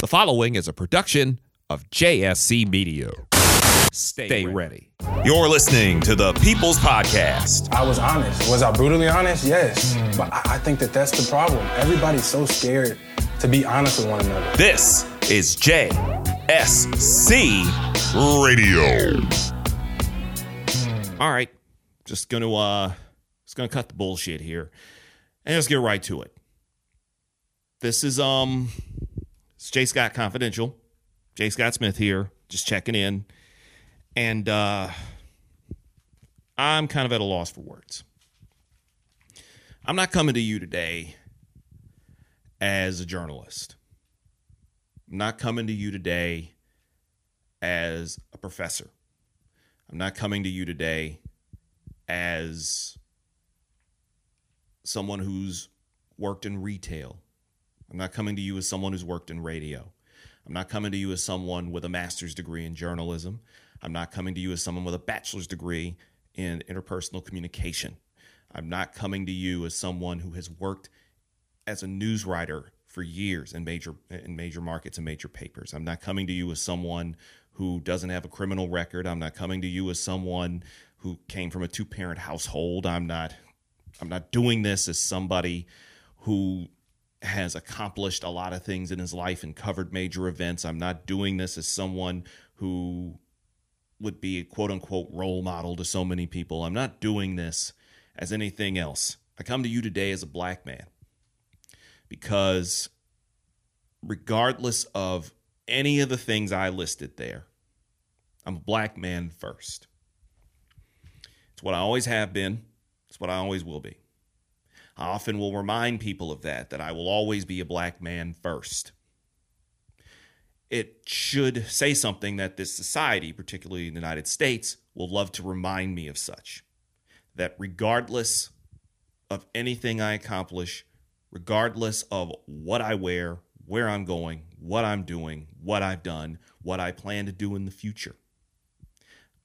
The following is a production of JSC Media. Stay, Stay ready. You're listening to the People's Podcast. I was honest. Was I brutally honest? Yes. But I, I think that that's the problem. Everybody's so scared to be honest with one another. This is JSC Radio. All right, just gonna uh, just gonna cut the bullshit here, and let's get right to it. This is um, it's Scott Confidential. J Scott Smith here, just checking in, and uh, I'm kind of at a loss for words. I'm not coming to you today as a journalist. I'm not coming to you today as a professor. I'm not coming to you today as someone who's worked in retail. I'm not coming to you as someone who's worked in radio. I'm not coming to you as someone with a master's degree in journalism. I'm not coming to you as someone with a bachelor's degree in interpersonal communication. I'm not coming to you as someone who has worked as a news writer for years in major in major markets and major papers. I'm not coming to you as someone who doesn't have a criminal record. I'm not coming to you as someone who came from a two-parent household. I'm not I'm not doing this as somebody who has accomplished a lot of things in his life and covered major events. I'm not doing this as someone who would be a quote unquote role model to so many people. I'm not doing this as anything else. I come to you today as a black man because regardless of any of the things I listed there, I'm a black man first. It's what I always have been, it's what I always will be. I often will remind people of that, that I will always be a black man first. It should say something that this society, particularly in the United States, will love to remind me of such. That regardless of anything I accomplish, regardless of what I wear, where I'm going, what I'm doing, what I've done, what I plan to do in the future,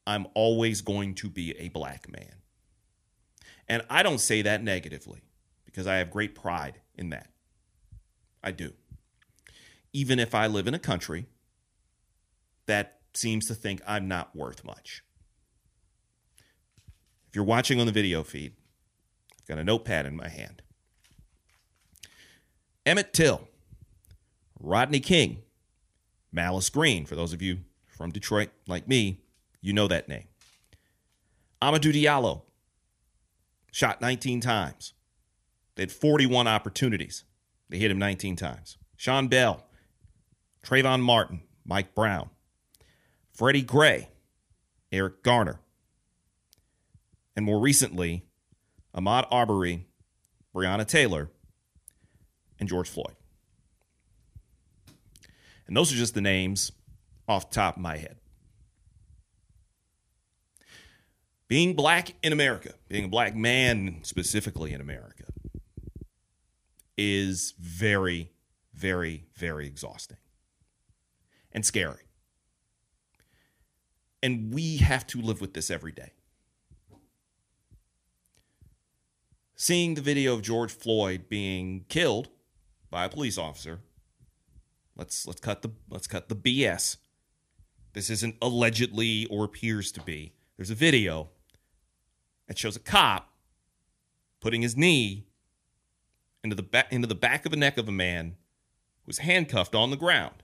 I'm always going to be a black man. And I don't say that negatively because I have great pride in that. I do. Even if I live in a country that seems to think I'm not worth much. If you're watching on the video feed, I've got a notepad in my hand. Emmett Till, Rodney King, Malice Green, for those of you from Detroit like me, you know that name. Amadou Diallo, shot 19 times. They had 41 opportunities. They hit him 19 times. Sean Bell, Trayvon Martin, Mike Brown, Freddie Gray, Eric Garner, and more recently, Ahmaud Arbery, Breonna Taylor, and George Floyd. And those are just the names off the top of my head. Being black in America, being a black man specifically in America, is very, very, very exhausting and scary. And we have to live with this every day. Seeing the video of George Floyd being killed by a police officer, let's let's cut the let's cut the BS. This isn't allegedly or appears to be. There's a video that shows a cop putting his knee into the back into the back of the neck of a man who was handcuffed on the ground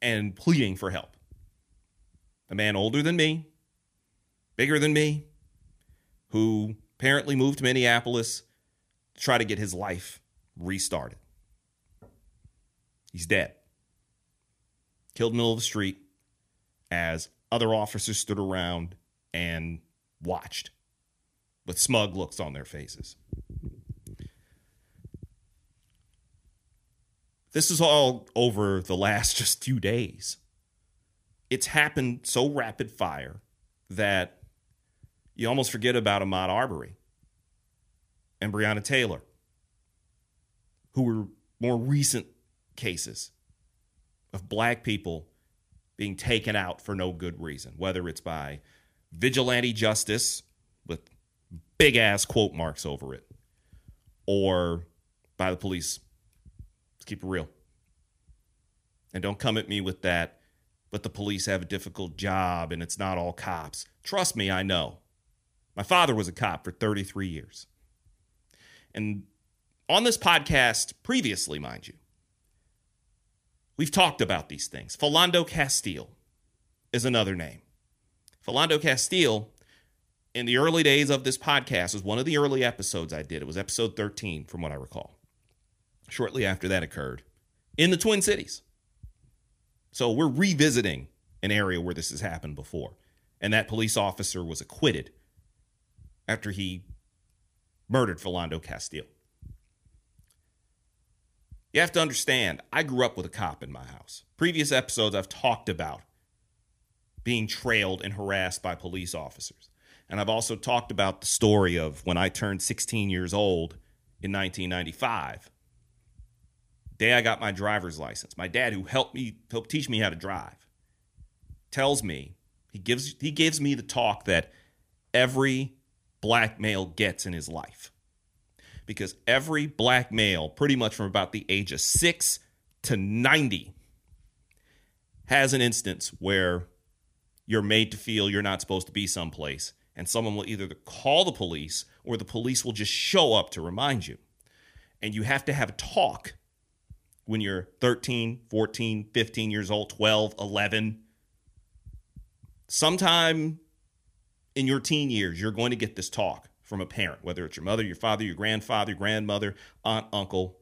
and pleading for help. A man older than me, bigger than me, who apparently moved to Minneapolis to try to get his life restarted. He's dead. Killed in the middle of the street as other officers stood around and watched with smug looks on their faces. This is all over the last just few days. It's happened so rapid fire that you almost forget about Ahmaud Arbery and Breonna Taylor, who were more recent cases of black people being taken out for no good reason, whether it's by vigilante justice with big ass quote marks over it, or by the police. Keep it real. And don't come at me with that, but the police have a difficult job and it's not all cops. Trust me, I know. My father was a cop for 33 years. And on this podcast, previously, mind you, we've talked about these things. Philando Castile is another name. Philando Castile, in the early days of this podcast, was one of the early episodes I did. It was episode 13, from what I recall. Shortly after that occurred in the Twin Cities. So we're revisiting an area where this has happened before. And that police officer was acquitted after he murdered Philando Castile. You have to understand, I grew up with a cop in my house. Previous episodes, I've talked about being trailed and harassed by police officers. And I've also talked about the story of when I turned 16 years old in 1995. Day I got my driver's license. My dad, who helped me helped teach me how to drive, tells me he gives he gives me the talk that every black male gets in his life. Because every black male, pretty much from about the age of six to 90, has an instance where you're made to feel you're not supposed to be someplace. And someone will either call the police or the police will just show up to remind you. And you have to have a talk when you're 13, 14, 15 years old, 12, 11. Sometime in your teen years, you're going to get this talk from a parent, whether it's your mother, your father, your grandfather, grandmother, aunt, uncle.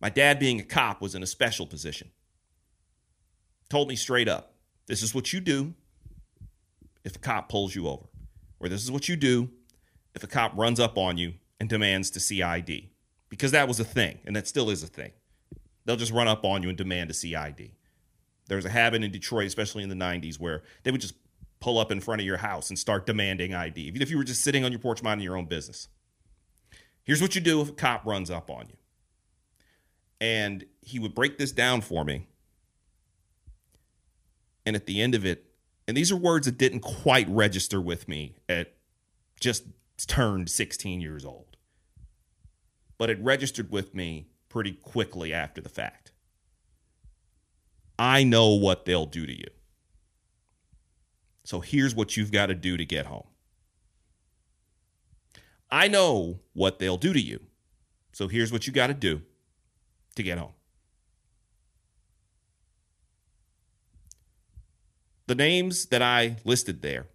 My dad, being a cop, was in a special position. Told me straight up this is what you do if a cop pulls you over, or this is what you do if a cop runs up on you and demands to see ID. Because that was a thing, and that still is a thing. They'll just run up on you and demand a CID. ID. There was a habit in Detroit, especially in the 90s, where they would just pull up in front of your house and start demanding ID, even if you were just sitting on your porch minding your own business. Here's what you do if a cop runs up on you. And he would break this down for me and at the end of it, and these are words that didn't quite register with me at just turned 16 years old, but it registered with me pretty quickly after the fact. I know what they'll do to you. So here's what you've got to do to get home. I know what they'll do to you. So here's what you got to do to get home. the names that I listed there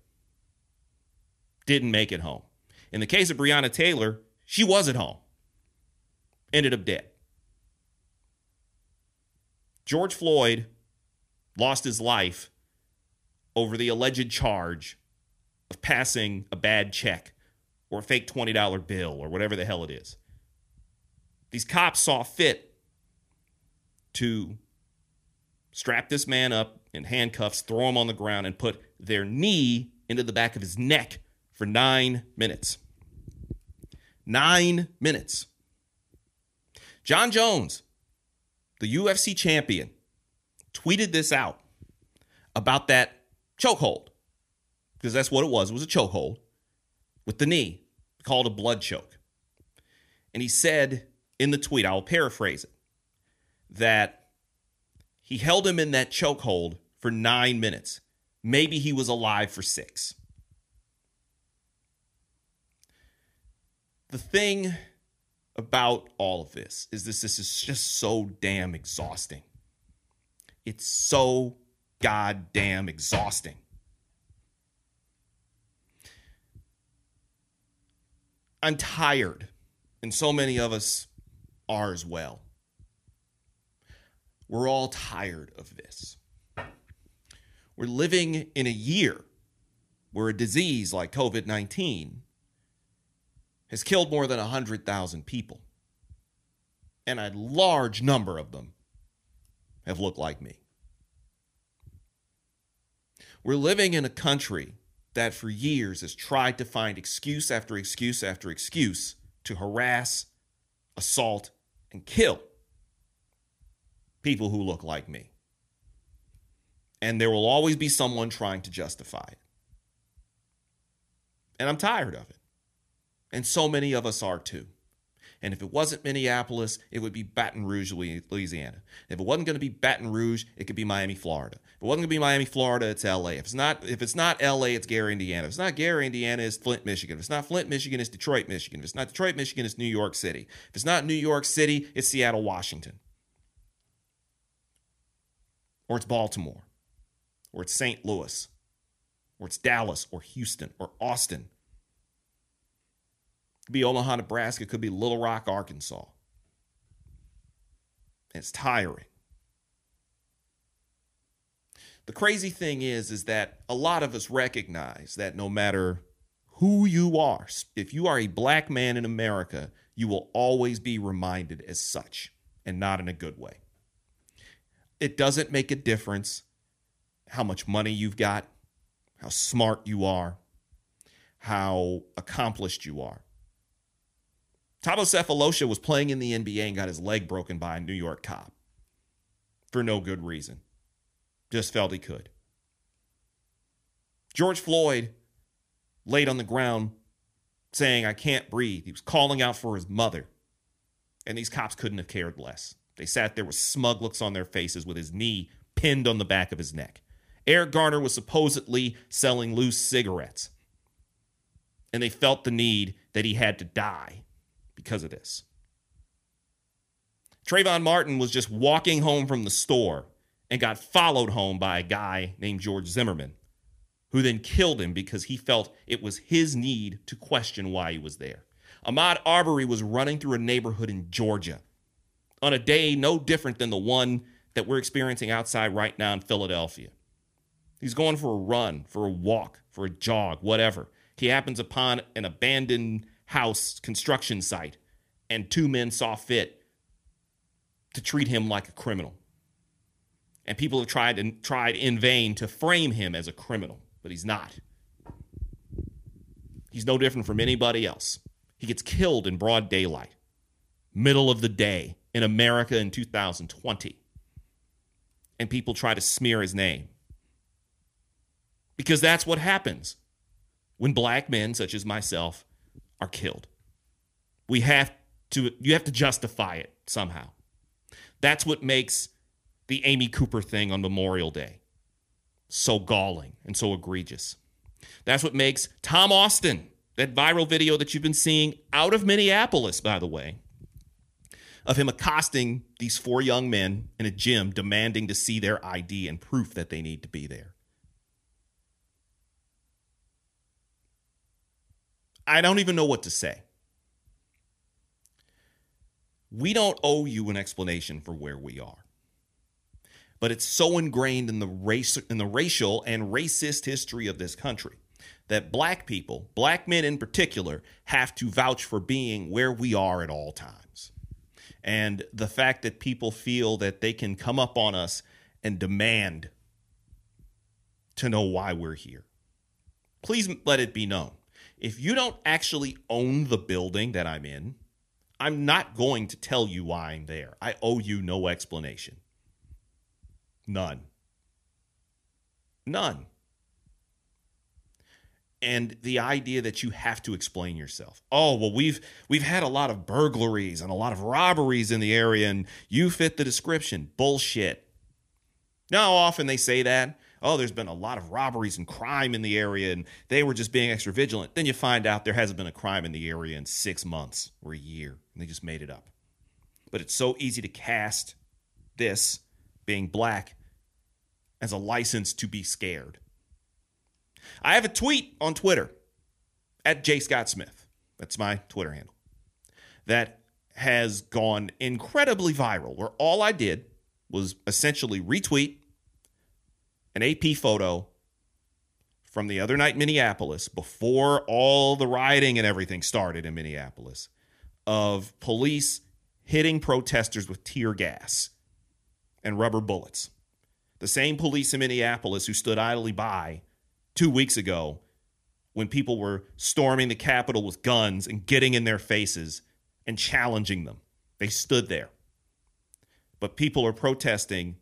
didn't make it home. In the case of Breonna Taylor, she was at home, ended up dead. George Floyd lost his life over the alleged charge of passing a bad check or a fake $20 bill or whatever the hell it is. These cops saw fit to strap this man up in handcuffs, throw him on the ground, and put their knee into the back of his neck for nine minutes. Nine minutes. Jon Jones, the UFC champion, tweeted this out about that chokehold, because that's what it was. It was a chokehold with the knee, called a blood choke. And he said in the tweet, I'll paraphrase it, that he held him in that chokehold for nine minutes. Maybe he was alive for six. The thing about all of this is this this is just so damn exhausting. It's so goddamn exhausting. I'm tired, and so many of us are as well. We're all tired of this. We're living in a year where a disease like COVID 19 has killed more than 100,000 people. And a large number of them have looked like me. We're living in a country that for years has tried to find excuse after excuse after excuse to harass, assault, and kill people who look like me and there will always be someone trying to justify it. And I'm tired of it. And so many of us are too. And if it wasn't Minneapolis, it would be Baton Rouge, Louisiana. If it wasn't going to be Baton Rouge, it could be Miami, Florida. If it wasn't going to be Miami, Florida, it's LA. If it's not if it's not LA, it's Gary, Indiana. If it's not Gary, Indiana, it's Flint, Michigan. If it's not Flint, Michigan, it's Detroit, Michigan. If it's not Detroit, Michigan, it's New York City. If it's not New York City, it's Seattle, Washington. Or it's Baltimore. Or it's St. Louis. Or it's Dallas or Houston or Austin could be Omaha, Nebraska. Could be Little Rock, Arkansas. It's tiring. The crazy thing is, is that a lot of us recognize that no matter who you are, if you are a black man in America, you will always be reminded as such and not in a good way. It doesn't make a difference how much money you've got, how smart you are, how accomplished you are. Thabo Sefolosha was playing in the NBA and got his leg broken by a New York cop for no good reason. Just felt he could. George Floyd laid on the ground saying, I can't breathe. He was calling out for his mother. And these cops couldn't have cared less. They sat there with smug looks on their faces with his knee pinned on the back of his neck. Eric Garner was supposedly selling loose cigarettes. And they felt the need that he had to die because of this. Trayvon Martin was just walking home from the store and got followed home by a guy named George Zimmerman, who then killed him because he felt it was his need to question why he was there. Ahmaud Arbery was running through a neighborhood in Georgia on a day no different than the one that we're experiencing outside right now in Philadelphia. He's going for a run, for a walk, for a jog, whatever. He happens upon an abandoned house construction site, and two men saw fit to treat him like a criminal. And people have tried and tried in vain to frame him as a criminal, but he's not. He's no different from anybody else. He gets killed in broad daylight, middle of the day in America in 2020. And people try to smear his name. Because that's what happens when black men, such as myself, are killed. We have to you have to justify it somehow. That's what makes the Amy Cooper thing on Memorial Day so galling and so egregious. That's what makes Tom Austin, that viral video that you've been seeing out of Minneapolis, by the way, of him accosting these four young men in a gym demanding to see their ID and proof that they need to be there. I don't even know what to say. We don't owe you an explanation for where we are. But it's so ingrained in the race in the racial and racist history of this country that black people, black men in particular, have to vouch for being where we are at all times. And the fact that people feel that they can come up on us and demand to know why we're here. Please let it be known if you don't actually own the building that I'm in, I'm not going to tell you why I'm there. I owe you no explanation. None. None. And the idea that you have to explain yourself. Oh, well we've we've had a lot of burglaries and a lot of robberies in the area and you fit the description. Bullshit. Now often they say that oh, there's been a lot of robberies and crime in the area and they were just being extra vigilant. Then you find out there hasn't been a crime in the area in six months or a year and they just made it up. But it's so easy to cast this, being black, as a license to be scared. I have a tweet on Twitter at J. Scott Smith. That's my Twitter handle. That has gone incredibly viral, where all I did was essentially retweet an AP photo from the other night in Minneapolis before all the rioting and everything started in Minneapolis of police hitting protesters with tear gas and rubber bullets. The same police in Minneapolis who stood idly by two weeks ago when people were storming the Capitol with guns and getting in their faces and challenging them. They stood there. But people are protesting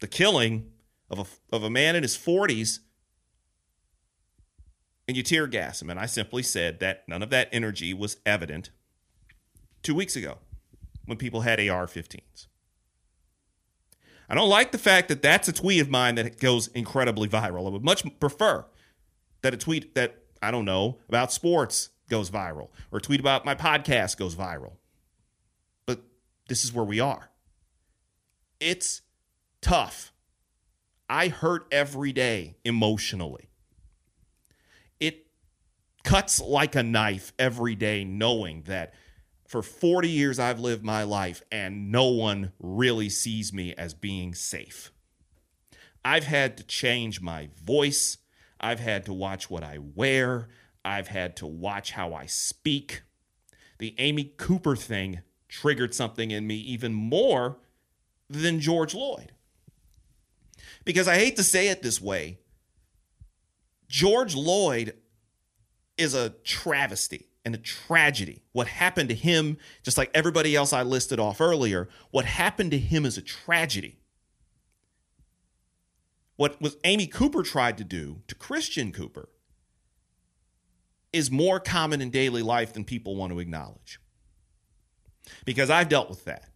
the killing of a, of a man in his 40s and you tear gas him. And I simply said that none of that energy was evident two weeks ago when people had AR 15s. I don't like the fact that that's a tweet of mine that goes incredibly viral. I would much prefer that a tweet that, I don't know, about sports goes viral or a tweet about my podcast goes viral. But this is where we are. It's tough. I hurt every day emotionally. It cuts like a knife every day knowing that for 40 years I've lived my life and no one really sees me as being safe. I've had to change my voice. I've had to watch what I wear. I've had to watch how I speak. The Amy Cooper thing triggered something in me even more than George Floyd. Because I hate to say it this way, George Floyd is a travesty and a tragedy. What happened to him, just like everybody else I listed off earlier, what happened to him is a tragedy. What was Amy Cooper tried to do to Christian Cooper is more common in daily life than people want to acknowledge. Because I've dealt with that.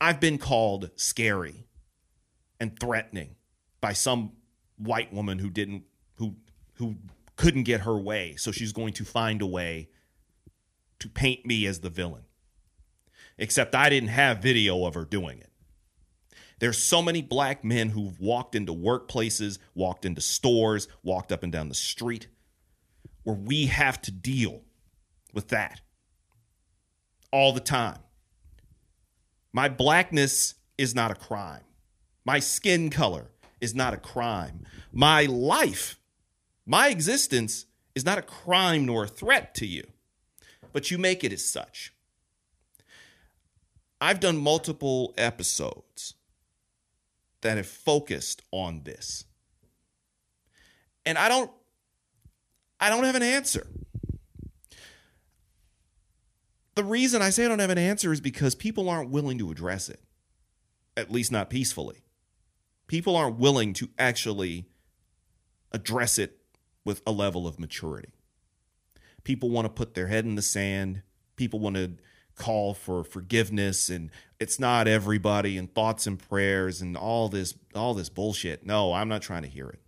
I've been called scary and threatening by some white woman who didn't who who couldn't get her way, so she's going to find a way to paint me as the villain. Except I didn't have video of her doing it. There's so many black men who've walked into workplaces, walked into stores, walked up and down the street where we have to deal with that all the time. My blackness is not a crime. My skin color is not a crime. My life, my existence is not a crime nor a threat to you, but you make it as such. I've done multiple episodes that have focused on this. And I don't I don't have an answer. The reason I say I don't have an answer is because people aren't willing to address it, at least not peacefully. People aren't willing to actually address it with a level of maturity. People want to put their head in the sand. People want to call for forgiveness and it's not everybody and thoughts and prayers and all this all this bullshit. No, I'm not trying to hear it.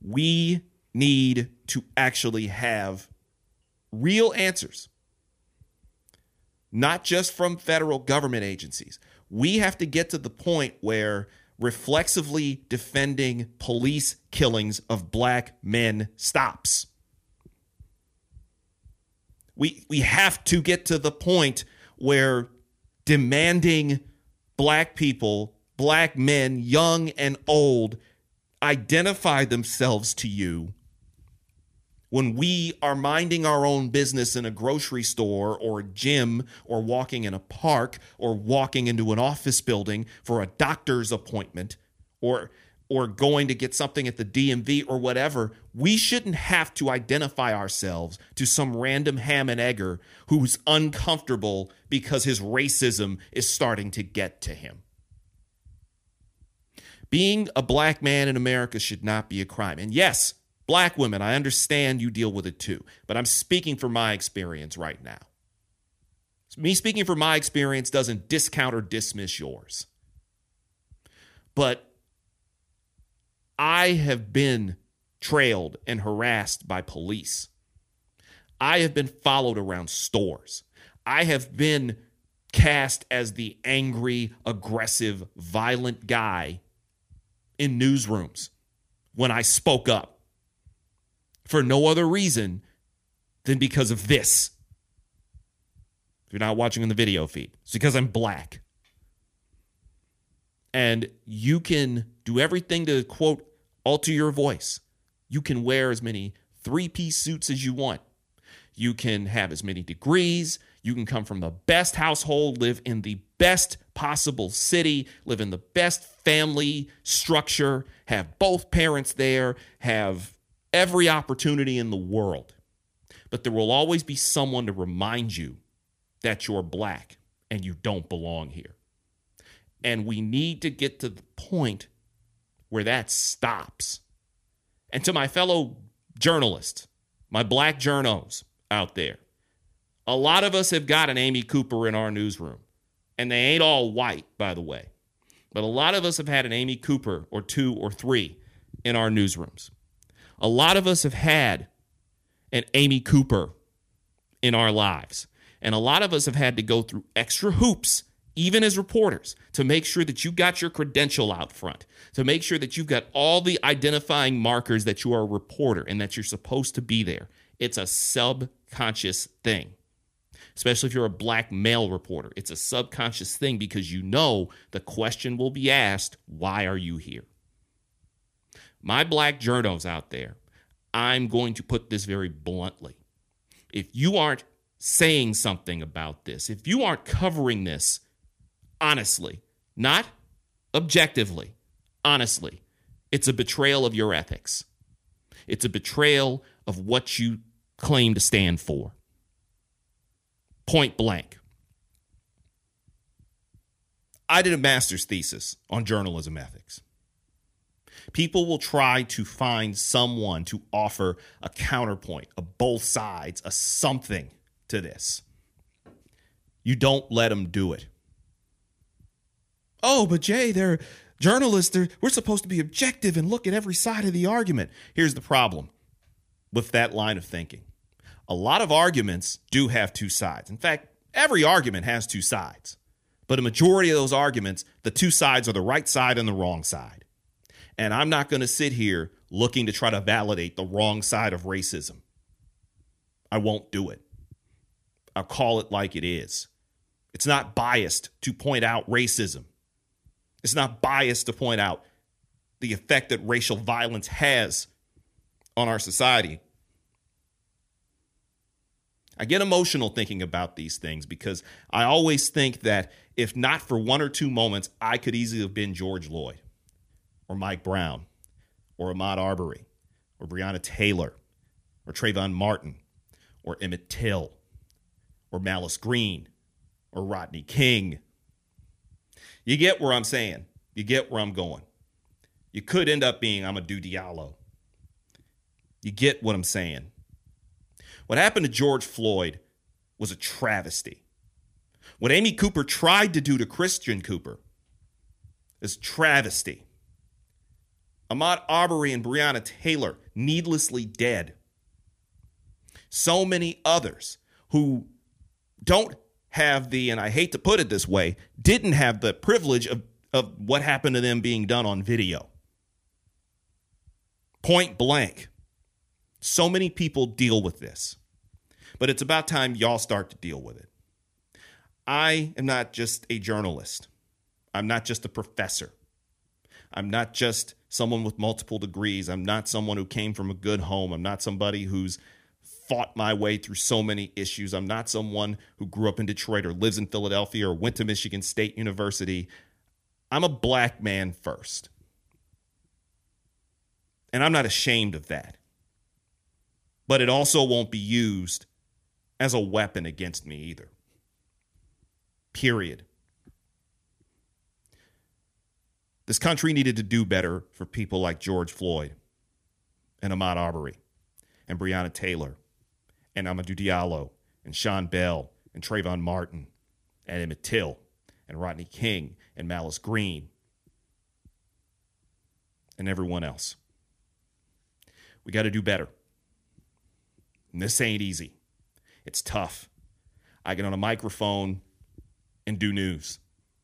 We need to actually have real answers not just from federal government agencies. We have to get to the point where reflexively defending police killings of black men stops. We, we have to get to the point where demanding black people, black men, young and old, identify themselves to you when we are minding our own business in a grocery store or a gym or walking in a park or walking into an office building for a doctor's appointment or or going to get something at the DMV or whatever, we shouldn't have to identify ourselves to some random ham and egger who's uncomfortable because his racism is starting to get to him. Being a black man in America should not be a crime. And yes, Black women, I understand you deal with it too, but I'm speaking from my experience right now. Me speaking from my experience doesn't discount or dismiss yours. But I have been trailed and harassed by police. I have been followed around stores. I have been cast as the angry, aggressive, violent guy in newsrooms when I spoke up for no other reason than because of this. If you're not watching on the video feed, it's because I'm black. And you can do everything to quote, alter your voice. You can wear as many three piece suits as you want. You can have as many degrees. You can come from the best household, live in the best possible city, live in the best family structure, have both parents there, have every opportunity in the world. But there will always be someone to remind you that you're black and you don't belong here. And we need to get to the point where that stops. And to my fellow journalists, my black journos out there, A lot of us have got an Amy Cooper in our newsroom, and they ain't all white, by the way. But a lot of us have had an Amy Cooper or two or three in our newsrooms. A lot of us have had an Amy Cooper in our lives. And a lot of us have had to go through extra hoops, even as reporters, to make sure that you got your credential out front, to make sure that you've got all the identifying markers that you are a reporter and that you're supposed to be there. It's a subconscious thing, especially if you're a black male reporter. It's a subconscious thing because you know the question will be asked why are you here? My black journos out there, I'm going to put this very bluntly. If you aren't saying something about this, if you aren't covering this honestly, not objectively, honestly, it's a betrayal of your ethics. It's a betrayal of what you claim to stand for. Point blank. I did a master's thesis on journalism ethics. People will try to find someone to offer a counterpoint, a both sides, a something to this. You don't let them do it. Oh, but Jay, they're journalists. They're, we're supposed to be objective and look at every side of the argument. Here's the problem with that line of thinking a lot of arguments do have two sides. In fact, every argument has two sides. But a majority of those arguments, the two sides are the right side and the wrong side. And I'm not going to sit here looking to try to validate the wrong side of racism. I won't do it. I'll call it like it is. It's not biased to point out racism. It's not biased to point out the effect that racial violence has on our society. I get emotional thinking about these things because I always think that if not for one or two moments, I could easily have been George Floyd or Mike Brown or Ahmaud Arbery or Breonna Taylor or Trayvon Martin or Emmett Till or Malice Green or Rodney King. You get where I'm saying. You get where I'm going. You could end up being Amadou Diallo. You get what I'm saying. What happened to George Floyd was a travesty. What Amy Cooper tried to do to Christian Cooper is travesty. Ahmaud Arbery and Breonna Taylor needlessly dead. So many others who don't have the, and I hate to put it this way, didn't have the privilege of, of what happened to them being done on video. Point blank. So many people deal with this, but it's about time y'all start to deal with it. I am not just a journalist, I'm not just a professor, I'm not just someone with multiple degrees, I'm not someone who came from a good home, I'm not somebody who's fought my way through so many issues. I'm not someone who grew up in Detroit or lives in Philadelphia or went to Michigan State University. I'm a black man first. And I'm not ashamed of that. But it also won't be used as a weapon against me either. Period. This country needed to do better for people like George Floyd and Ahmaud Arbery and Breonna Taylor and Amadou Diallo and Sean Bell and Trayvon Martin and Emmett Till and Rodney King and Malice Green and everyone else. We got to do better. And this ain't easy. It's tough. I get on a microphone and do news.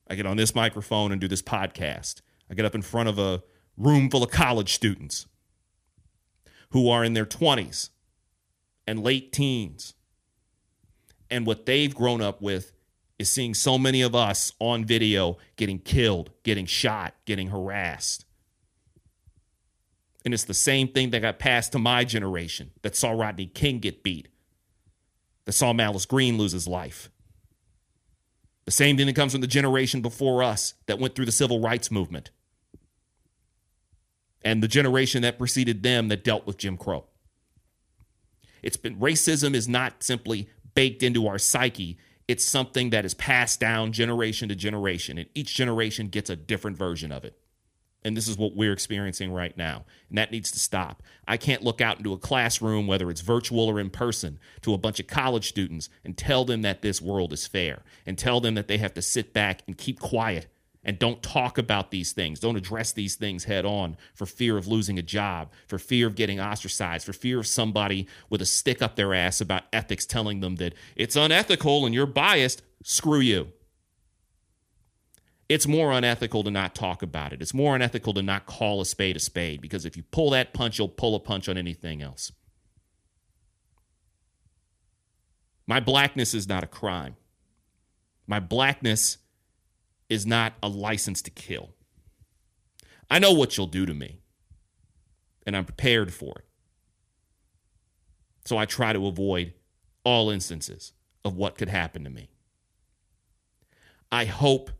I get on this microphone and do this podcast. I get up in front of a room full of college students who are in their 20s and late teens. And what they've grown up with is seeing so many of us on video getting killed, getting shot, getting harassed. And it's the same thing that got passed to my generation that saw Rodney King get beat, that saw Malice Green lose his life. The same thing that comes from the generation before us that went through the civil rights movement and the generation that preceded them that dealt with Jim Crow. It's been racism is not simply baked into our psyche. It's something that is passed down generation to generation, and each generation gets a different version of it. And this is what we're experiencing right now. And that needs to stop. I can't look out into a classroom, whether it's virtual or in person, to a bunch of college students and tell them that this world is fair and tell them that they have to sit back and keep quiet and don't talk about these things. Don't address these things head on for fear of losing a job, for fear of getting ostracized, for fear of somebody with a stick up their ass about ethics telling them that it's unethical and you're biased. Screw you it's more unethical to not talk about it. It's more unethical to not call a spade a spade because if you pull that punch, you'll pull a punch on anything else. My blackness is not a crime. My blackness is not a license to kill. I know what you'll do to me, and I'm prepared for it. So I try to avoid all instances of what could happen to me. I hope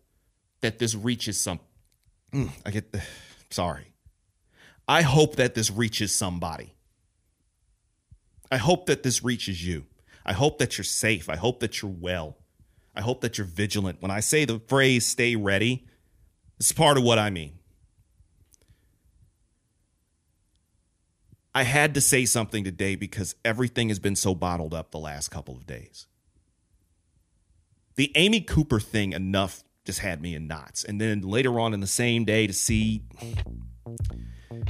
that this reaches some. Mm, I get. Sorry. I hope that this reaches somebody. I hope that this reaches you. I hope that you're safe. I hope that you're well. I hope that you're vigilant. When I say the phrase stay ready, it's part of what I mean. I had to say something today because everything has been so bottled up the last couple of days. The Amy Cooper thing enough just had me in knots. And then later on in the same day to see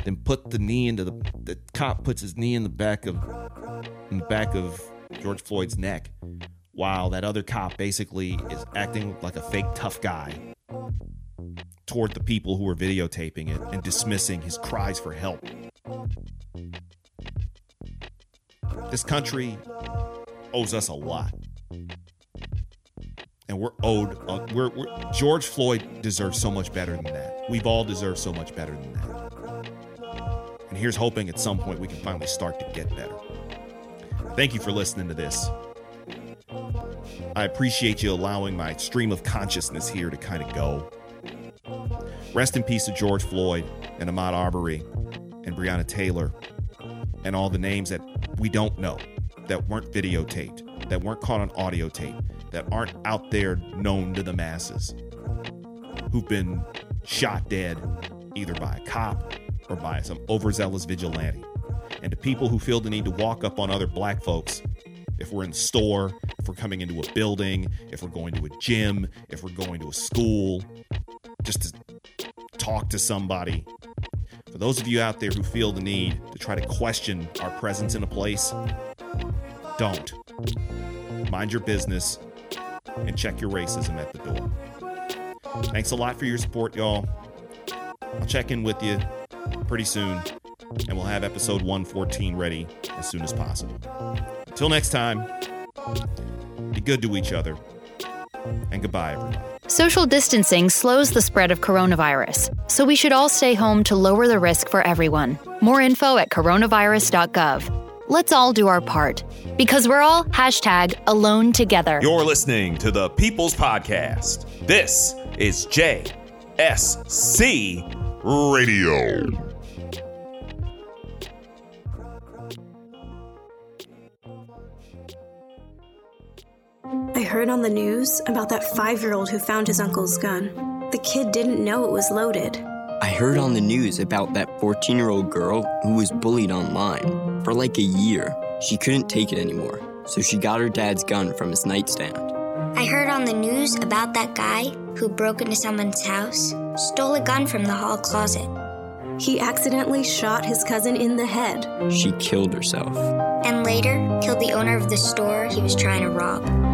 then put the knee into the the cop puts his knee in the back of in the back of George Floyd's neck while that other cop basically is acting like a fake tough guy toward the people who were videotaping it and dismissing his cries for help. This country owes us a lot and we're owed. We're, we're, George Floyd deserves so much better than that. We've all deserved so much better than that. And here's hoping at some point we can finally start to get better. Thank you for listening to this. I appreciate you allowing my stream of consciousness here to kind of go. Rest in peace to George Floyd and Ahmaud Arbery and Breonna Taylor and all the names that we don't know that weren't videotaped, that weren't caught on audio tape, that aren't out there known to the masses, who've been shot dead either by a cop or by some overzealous vigilante. And to people who feel the need to walk up on other black folks, if we're in the store, if we're coming into a building, if we're going to a gym, if we're going to a school, just to talk to somebody. For those of you out there who feel the need to try to question our presence in a place, don't. Mind your business and check your racism at the door. Thanks a lot for your support, y'all. I'll check in with you pretty soon, and we'll have episode 114 ready as soon as possible. Until next time, be good to each other, and goodbye, everybody. Social distancing slows the spread of coronavirus, so we should all stay home to lower the risk for everyone. More info at coronavirus.gov. Let's all do our part because we're all hashtag alone together. You're listening to the People's Podcast. This is JSC Radio. Heard on the news about that five year old who found his uncle's gun. The kid didn't know it was loaded. I heard on the news about that 14 year old girl who was bullied online. For like a year, she couldn't take it anymore, so she got her dad's gun from his nightstand. I heard on the news about that guy who broke into someone's house, stole a gun from the hall closet. He accidentally shot his cousin in the head. She killed herself. And later, killed the owner of the store he was trying to rob.